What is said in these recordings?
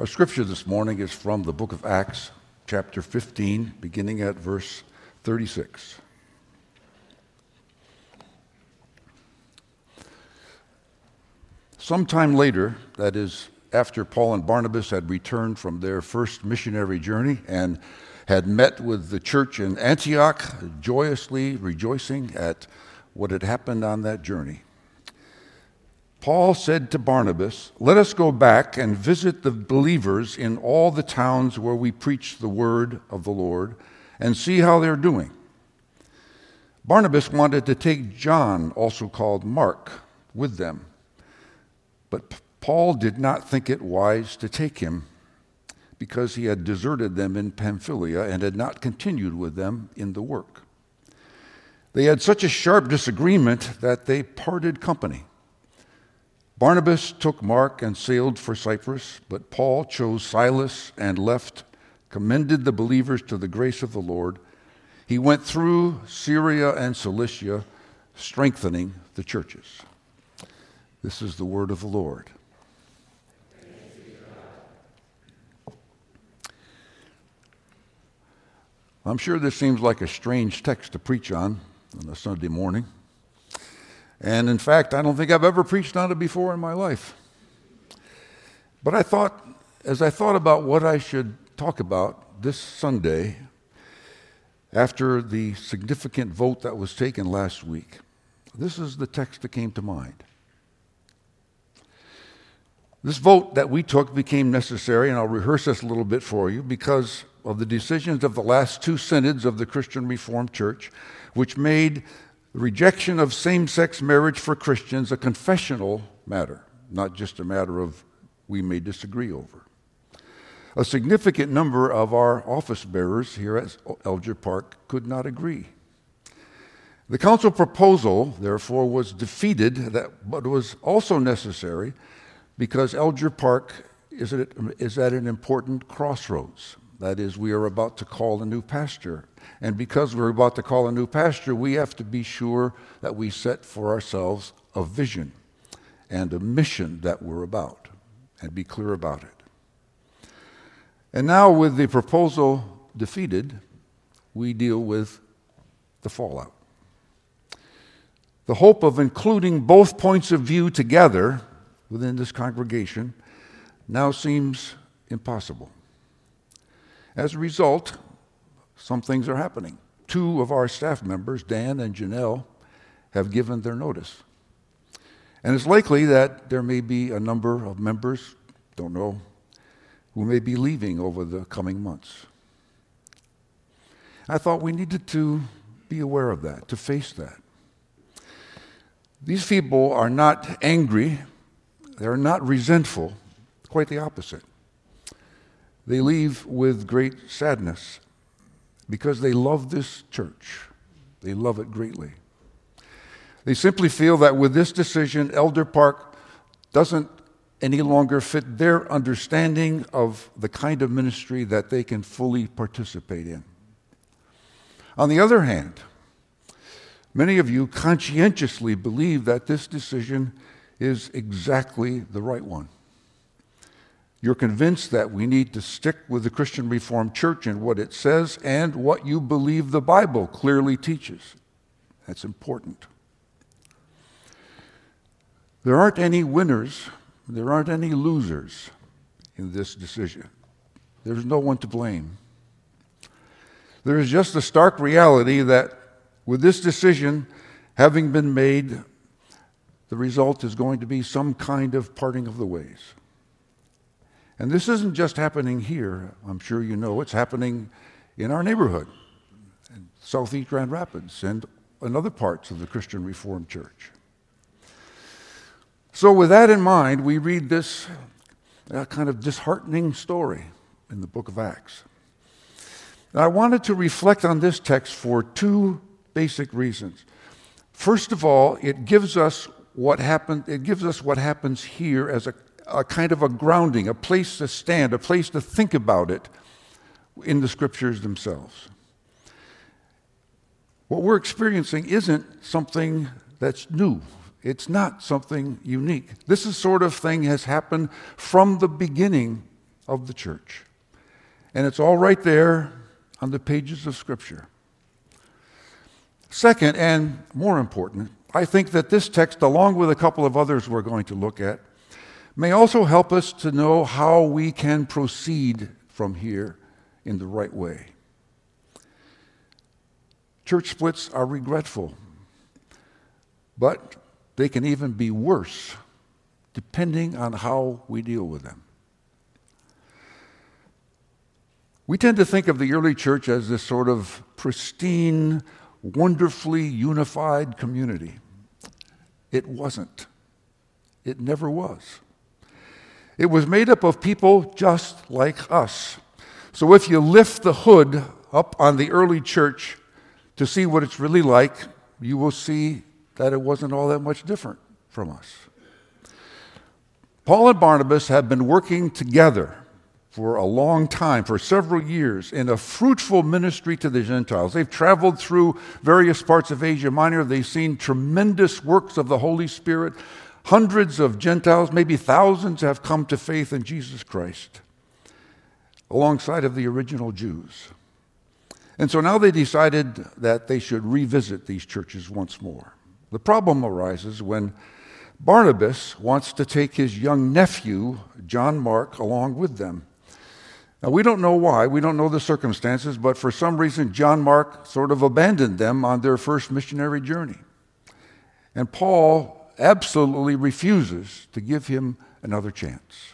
Our scripture this morning is from the book of Acts, chapter 15, beginning at verse 36. Sometime later, that is, after Paul and Barnabas had returned from their first missionary journey and had met with the church in Antioch, joyously rejoicing at what had happened on that journey. Paul said to Barnabas, Let us go back and visit the believers in all the towns where we preach the word of the Lord and see how they're doing. Barnabas wanted to take John, also called Mark, with them. But Paul did not think it wise to take him because he had deserted them in Pamphylia and had not continued with them in the work. They had such a sharp disagreement that they parted company. Barnabas took Mark and sailed for Cyprus, but Paul chose Silas and left, commended the believers to the grace of the Lord. He went through Syria and Cilicia, strengthening the churches. This is the word of the Lord. I'm sure this seems like a strange text to preach on on a Sunday morning. And in fact, I don't think I've ever preached on it before in my life. But I thought, as I thought about what I should talk about this Sunday, after the significant vote that was taken last week, this is the text that came to mind. This vote that we took became necessary, and I'll rehearse this a little bit for you, because of the decisions of the last two synods of the Christian Reformed Church, which made rejection of same sex marriage for Christians a confessional matter, not just a matter of we may disagree over. A significant number of our office bearers here at Alger Park could not agree. The council proposal, therefore, was defeated, that, but was also necessary because Alger Park is at, is at an important crossroads. That is, we are about to call a new pastor. And because we're about to call a new pastor, we have to be sure that we set for ourselves a vision and a mission that we're about and be clear about it. And now, with the proposal defeated, we deal with the fallout. The hope of including both points of view together within this congregation now seems impossible. As a result, some things are happening. Two of our staff members, Dan and Janelle, have given their notice. And it's likely that there may be a number of members, don't know, who may be leaving over the coming months. I thought we needed to be aware of that, to face that. These people are not angry, they're not resentful, quite the opposite. They leave with great sadness because they love this church. They love it greatly. They simply feel that with this decision, Alger Park doesn't any longer fit their understanding of the kind of ministry that they can fully participate in. On the other hand, many of you conscientiously believe that this decision is exactly the right one. You're convinced that we need to stick with the Christian Reformed Church and what it says and what you believe the Bible clearly teaches. That's important. There aren't any winners, there aren't any losers in this decision. There's no one to blame. There is just the stark reality that with this decision having been made, the result is going to be some kind of parting of the ways. And this isn't just happening here, I'm sure you know, it's happening in our neighborhood, in Southeast Grand Rapids, and in other parts of the Christian Reformed Church. So, with that in mind, we read this uh, kind of disheartening story in the book of Acts. I wanted to reflect on this text for two basic reasons. First of all, it gives us what happened, it gives us what happens here as a a kind of a grounding, a place to stand, a place to think about it in the scriptures themselves. What we're experiencing isn't something that's new. It's not something unique. This is sort of thing has happened from the beginning of the church. And it's all right there on the pages of Scripture. Second, and more important, I think that this text, along with a couple of others we're going to look at, may also help us to know how we can proceed from here in the right way. Church splits are regretful, but they can even be worse depending on how we deal with them. We tend to think of the early church as this sort of pristine, wonderfully unified community. It wasn't. It never was. It was made up of people just like us. So if you lift the hood up on the early church, to see what it's really like, you will see that it wasn't all that much different from us. Paul and Barnabas have been working together for a long time, for several years, in a fruitful ministry to the Gentiles. They've traveled through various parts of Asia Minor. They've seen tremendous works of the Holy Spirit. Hundreds of Gentiles, maybe thousands, have come to faith in Jesus Christ alongside of the original Jews. And so now they decided that they should revisit these churches once more. The problem arises when Barnabas wants to take his young nephew, John Mark, along with them. Now, we don't know why, we don't know the circumstances, but for some reason, John Mark sort of abandoned them on their first missionary journey. And Paul absolutely refuses to give him another chance.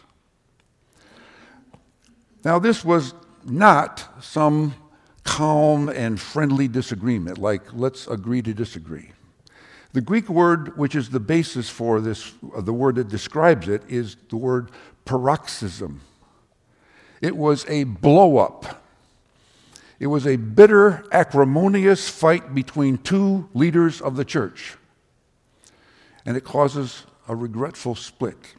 Now, this was not some calm and friendly disagreement, like let's agree to disagree. The Greek word, which is the basis for this, uh, the word that describes it, is the word paroxysm. It was a blow up. It was a bitter, acrimonious fight between two leaders of the church. And it causes a regretful split.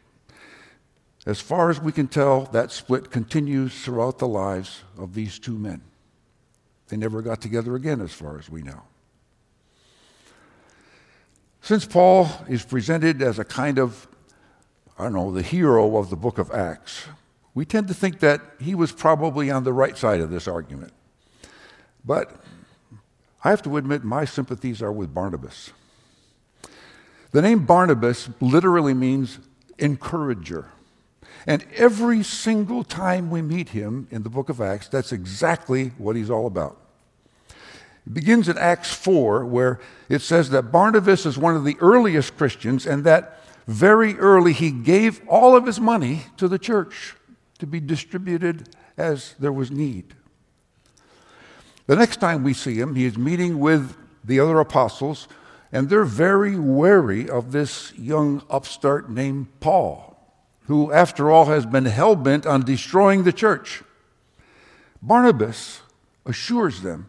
As far as we can tell, that split continues throughout the lives of these two men. They never got together again, as far as we know. Since Paul is presented as a kind of, I don't know, the hero of the book of Acts, we tend to think that he was probably on the right side of this argument. But I have to admit, my sympathies are with Barnabas. The name Barnabas literally means encourager. And every single time we meet him in the book of Acts, that's exactly what he's all about. It begins in Acts 4, where it says that Barnabas is one of the earliest Christians, and that very early he gave all of his money to the church to be distributed as there was need. The next time we see him, he is meeting with the other apostles, and they're very wary of this young upstart named Paul who, after all, has been hell bent on destroying the church. Barnabas assures them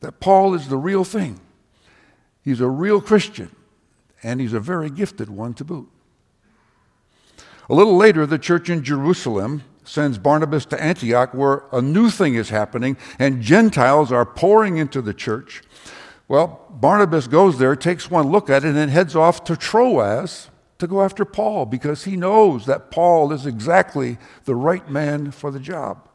that Paul is the real thing. He's a real Christian, and he's a very gifted one to boot. A little later, the church in Jerusalem sends Barnabas to Antioch, where a new thing is happening, and Gentiles are pouring into the church. Well, Barnabas goes there, takes one look at it, and then heads off to Troas to go after Paul because he knows that Paul is exactly the right man for the job.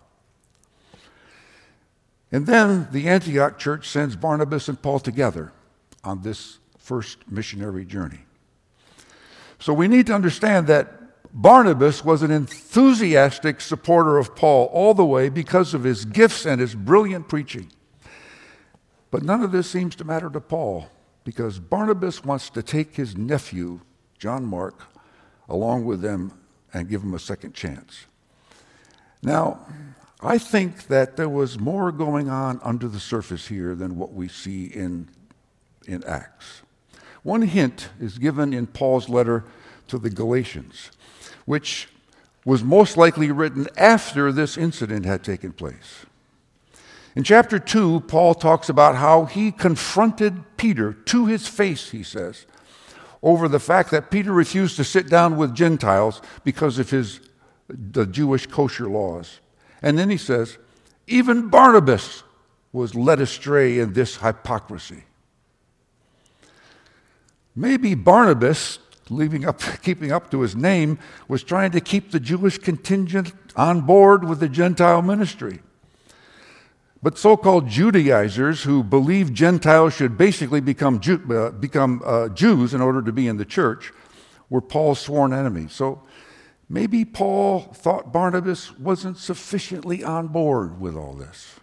And then the Antioch church sends Barnabas and Paul together on this first missionary journey. So we need to understand that Barnabas was an enthusiastic supporter of Paul all the way because of his gifts and his brilliant preaching. But none of this seems to matter to Paul because Barnabas wants to take his nephew John Mark, along with them and give him a second chance. Now, I think that there was more going on under the surface here than what we see in, in Acts. One hint is given in Paul's letter to the Galatians, which was most likely written after this incident had taken place. In chapter 2, Paul talks about how he confronted Peter to his face, he says, over the fact that Peter refused to sit down with Gentiles because of his the Jewish kosher laws. And then he says, even Barnabas was led astray in this hypocrisy. Maybe Barnabas up, keeping up to his name, was trying to keep the Jewish contingent on board with the Gentile ministry. But so called Judaizers who believed Gentiles should basically become, Jew, uh, become uh, Jews in order to be in the church were Paul's sworn enemies. So maybe Paul thought Barnabas wasn't sufficiently on board with all this.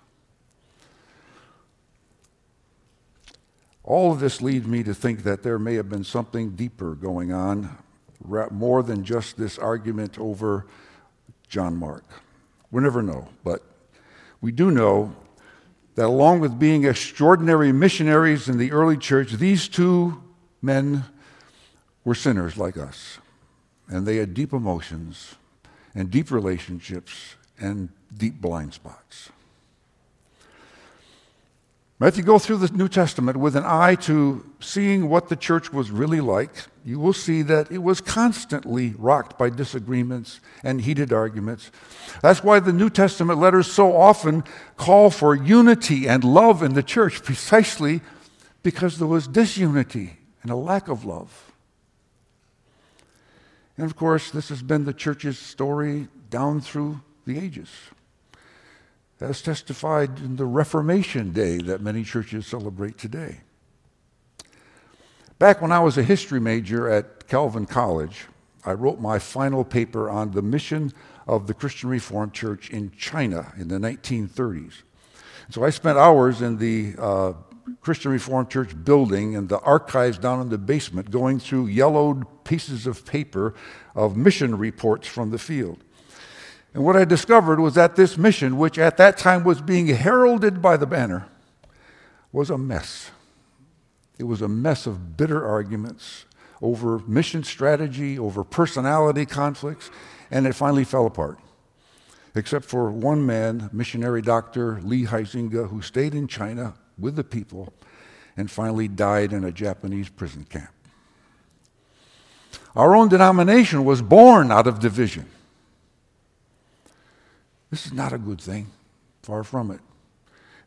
All of this leads me to think that there may have been something deeper going on, more than just this argument over John Mark. We never know, but we do know that along with being extraordinary missionaries in the early church, these two men were sinners like us. And they had deep emotions and deep relationships and deep blind spots. If you go through the New Testament with an eye to seeing what the church was really like, you will see that it was constantly rocked by disagreements and heated arguments. That's why the New Testament letters so often call for unity and love in the church, precisely because there was disunity and a lack of love. And of course, this has been the church's story down through the ages as testified in the Reformation Day that many churches celebrate today. Back when I was a history major at Calvin College, I wrote my final paper on the mission of the Christian Reformed Church in China in the 1930s. So I spent hours in the uh, Christian Reformed Church building and the archives down in the basement going through yellowed pieces of paper of mission reports from the field. And what I discovered was that this mission, which at that time was being heralded by the banner, was a mess. It was a mess of bitter arguments over mission strategy, over personality conflicts, and it finally fell apart. Except for one man, missionary doctor Lee Huizenga, who stayed in China with the people and finally died in a Japanese prison camp. Our own denomination was born out of division. This is not a good thing. Far from it.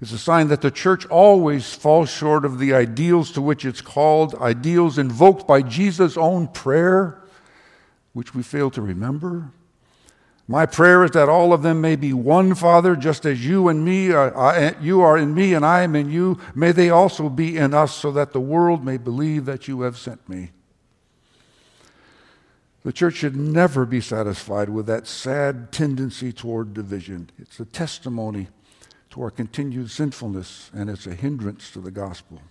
It's a sign that the church always falls short of the ideals to which it's called, ideals invoked by Jesus' own prayer, which we fail to remember. My prayer is that all of them may be one, Father, just as you and me, are, I, you are in me and I am in you. May they also be in us, so that the world may believe that you have sent me. The church should never be satisfied with that sad tendency toward division. It's a testimony to our continued sinfulness, and it's a hindrance to the gospel.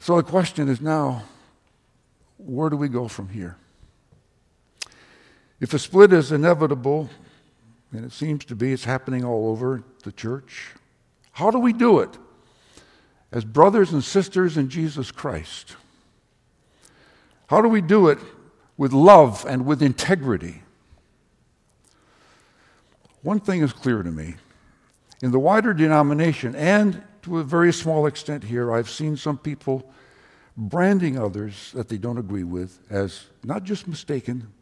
So the question is now where do we go from here? If a split is inevitable, and it seems to be, it's happening all over the church, how do we do it as brothers and sisters in Jesus Christ? How do we do it with love and with integrity? One thing is clear to me. In the wider denomination, and to a very small extent here, I've seen some people branding others that they don't agree with as not just mistaken,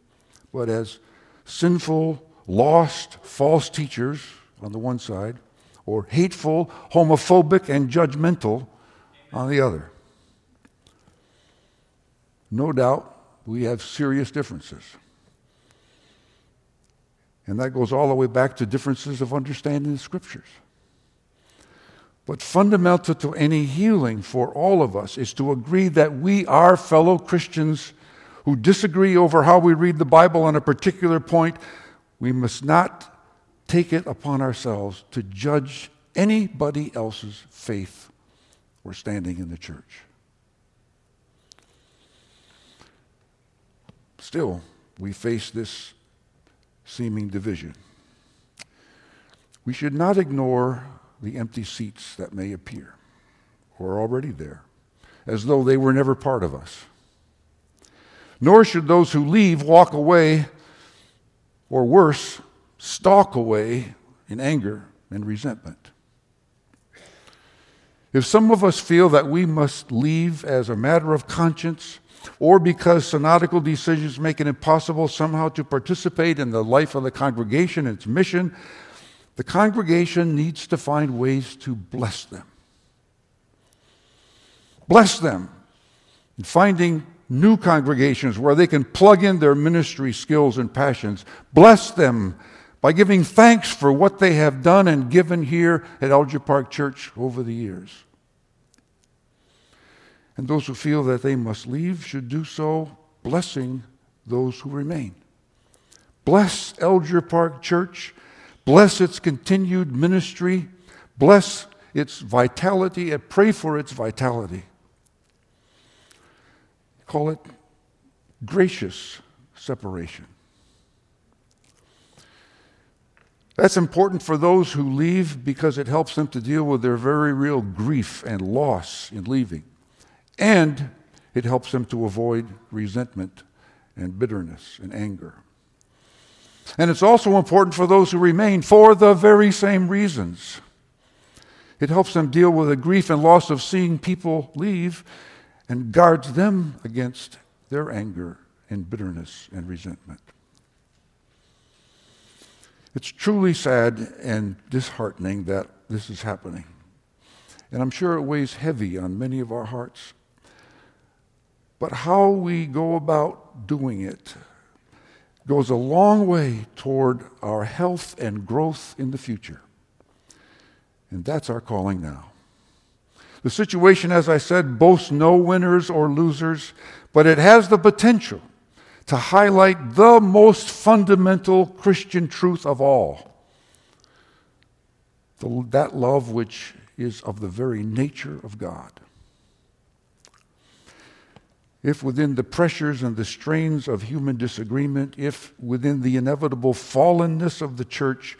but as sinful, lost, false teachers on the one side, or hateful, homophobic, and judgmental on the other. No doubt we have serious differences. And that goes all the way back to differences of understanding the scriptures. But fundamental to any healing for all of us is to agree that we are fellow Christians who disagree over how we read the Bible on a particular point. We must not take it upon ourselves to judge anybody else's faith or standing in the church. Still, we face this seeming division. We should not ignore the empty seats that may appear or are already there, as though they were never part of us. Nor should those who leave walk away, or worse, stalk away in anger and resentment. If some of us feel that we must leave as a matter of conscience or because synodical decisions make it impossible somehow to participate in the life of the congregation and its mission, the congregation needs to find ways to bless them. Bless them and finding new congregations where they can plug in their ministry skills and passions. Bless them by giving thanks for what they have done and given here at Alger Park Church over the years. And those who feel that they must leave should do so blessing those who remain. Bless Alger Park Church. Bless its continued ministry. Bless its vitality and pray for its vitality. Call it gracious separation. That's important for those who leave because it helps them to deal with their very real grief and loss in leaving. And it helps them to avoid resentment and bitterness and anger. And it's also important for those who remain for the very same reasons. It helps them deal with the grief and loss of seeing people leave and guards them against their anger and bitterness and resentment. It's truly sad and disheartening that this is happening. And I'm sure it weighs heavy on many of our hearts. But how we go about doing it goes a long way toward our health and growth in the future. And that's our calling now. The situation, as I said, boasts no winners or losers, but it has the potential to highlight the most fundamental Christian truth of all that love which is of the very nature of God if within the pressures and the strains of human disagreement, if within the inevitable fallenness of the church,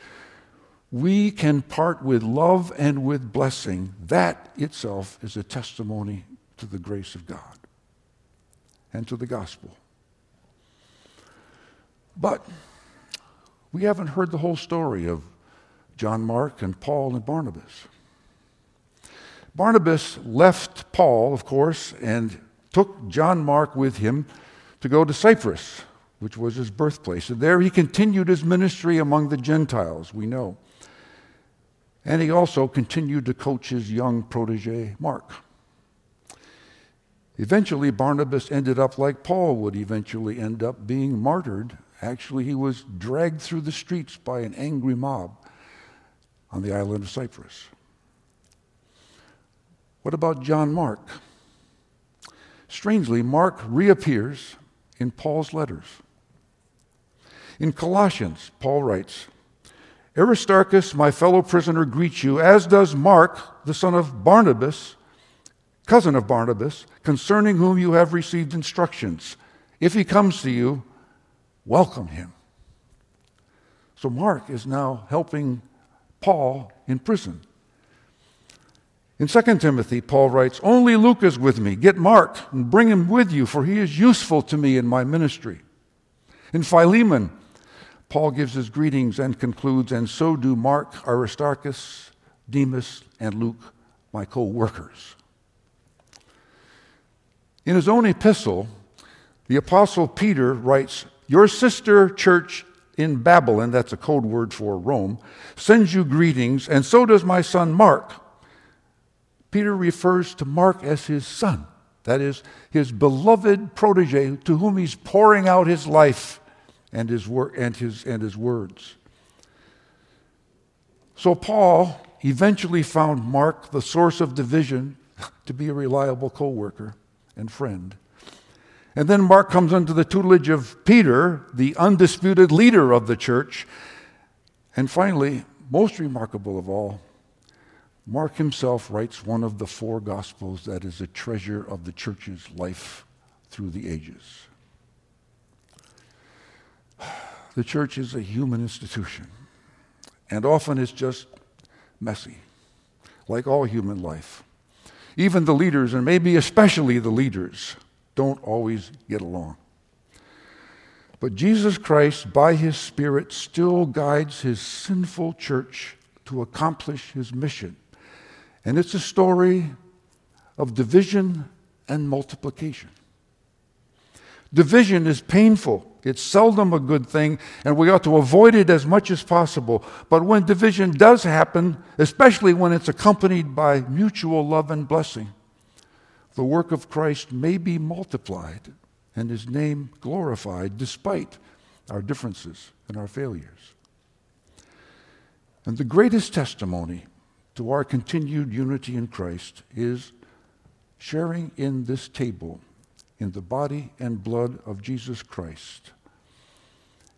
we can part with love and with blessing, that itself is a testimony to the grace of God and to the gospel. But we haven't heard the whole story of John Mark and Paul and Barnabas. Barnabas left Paul, of course, and took John Mark with him to go to Cyprus, which was his birthplace. And there he continued his ministry among the Gentiles, we know. And he also continued to coach his young protege, Mark. Eventually, Barnabas ended up like Paul would eventually end up being martyred. Actually, he was dragged through the streets by an angry mob on the island of Cyprus. What about John Mark? Strangely, Mark reappears in Paul's letters. In Colossians, Paul writes, Aristarchus, my fellow prisoner, greets you, as does Mark, the son of Barnabas, cousin of Barnabas, concerning whom you have received instructions. If he comes to you, welcome him. So Mark is now helping Paul in prison. In 2 Timothy, Paul writes, Only Luke is with me. Get Mark and bring him with you, for he is useful to me in my ministry. In Philemon, Paul gives his greetings and concludes, And so do Mark, Aristarchus, Demas, and Luke, my co workers. In his own epistle, the Apostle Peter writes, Your sister church in Babylon, that's a code word for Rome, sends you greetings, and so does my son Mark. Peter refers to Mark as his son, that is, his beloved protege to whom he's pouring out his life and his, wor- and his, and his words. So Paul eventually found Mark, the source of division, to be a reliable co worker and friend. And then Mark comes under the tutelage of Peter, the undisputed leader of the church. And finally, most remarkable of all, Mark himself writes one of the four Gospels that is a treasure of the church's life through the ages. The church is a human institution, and often it's just messy, like all human life. Even the leaders, and maybe especially the leaders, don't always get along. But Jesus Christ, by his Spirit, still guides his sinful church to accomplish his mission and it's a story of division and multiplication. Division is painful. It's seldom a good thing, and we ought to avoid it as much as possible. But when division does happen, especially when it's accompanied by mutual love and blessing, the work of Christ may be multiplied and his name glorified despite our differences and our failures. And the greatest testimony to our continued unity in Christ is sharing in this table in the body and blood of Jesus Christ,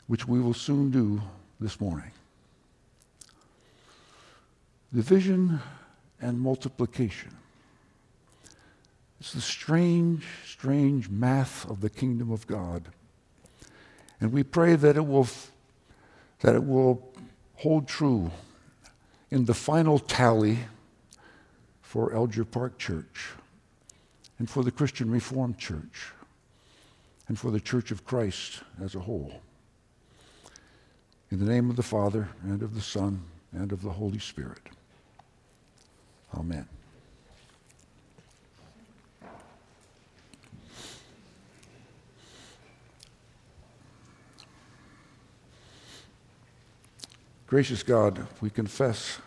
which we will soon do this morning. Division and multiplication. It's the strange, strange math of the kingdom of God. And we pray that it will, that it will hold true in the final tally for Alger Park Church and for the Christian Reformed Church and for the Church of Christ as a whole. In the name of the Father, and of the Son, and of the Holy Spirit. Amen. Gracious God, we confess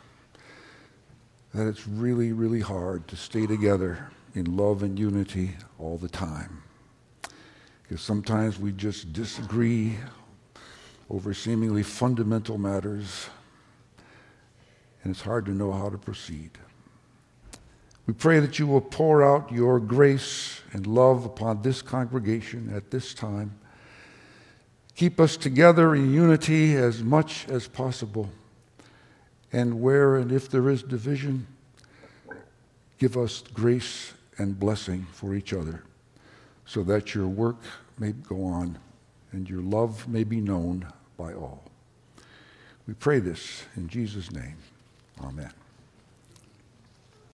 that it's really, really hard to stay together in love and unity all the time. Because sometimes we just disagree over seemingly fundamental matters, and it's hard to know how to proceed. We pray that you will pour out your grace and love upon this congregation at this time Keep us together in unity as much as possible. And where and if there is division, give us grace and blessing for each other so that your work may go on and your love may be known by all. We pray this in Jesus' name. Amen.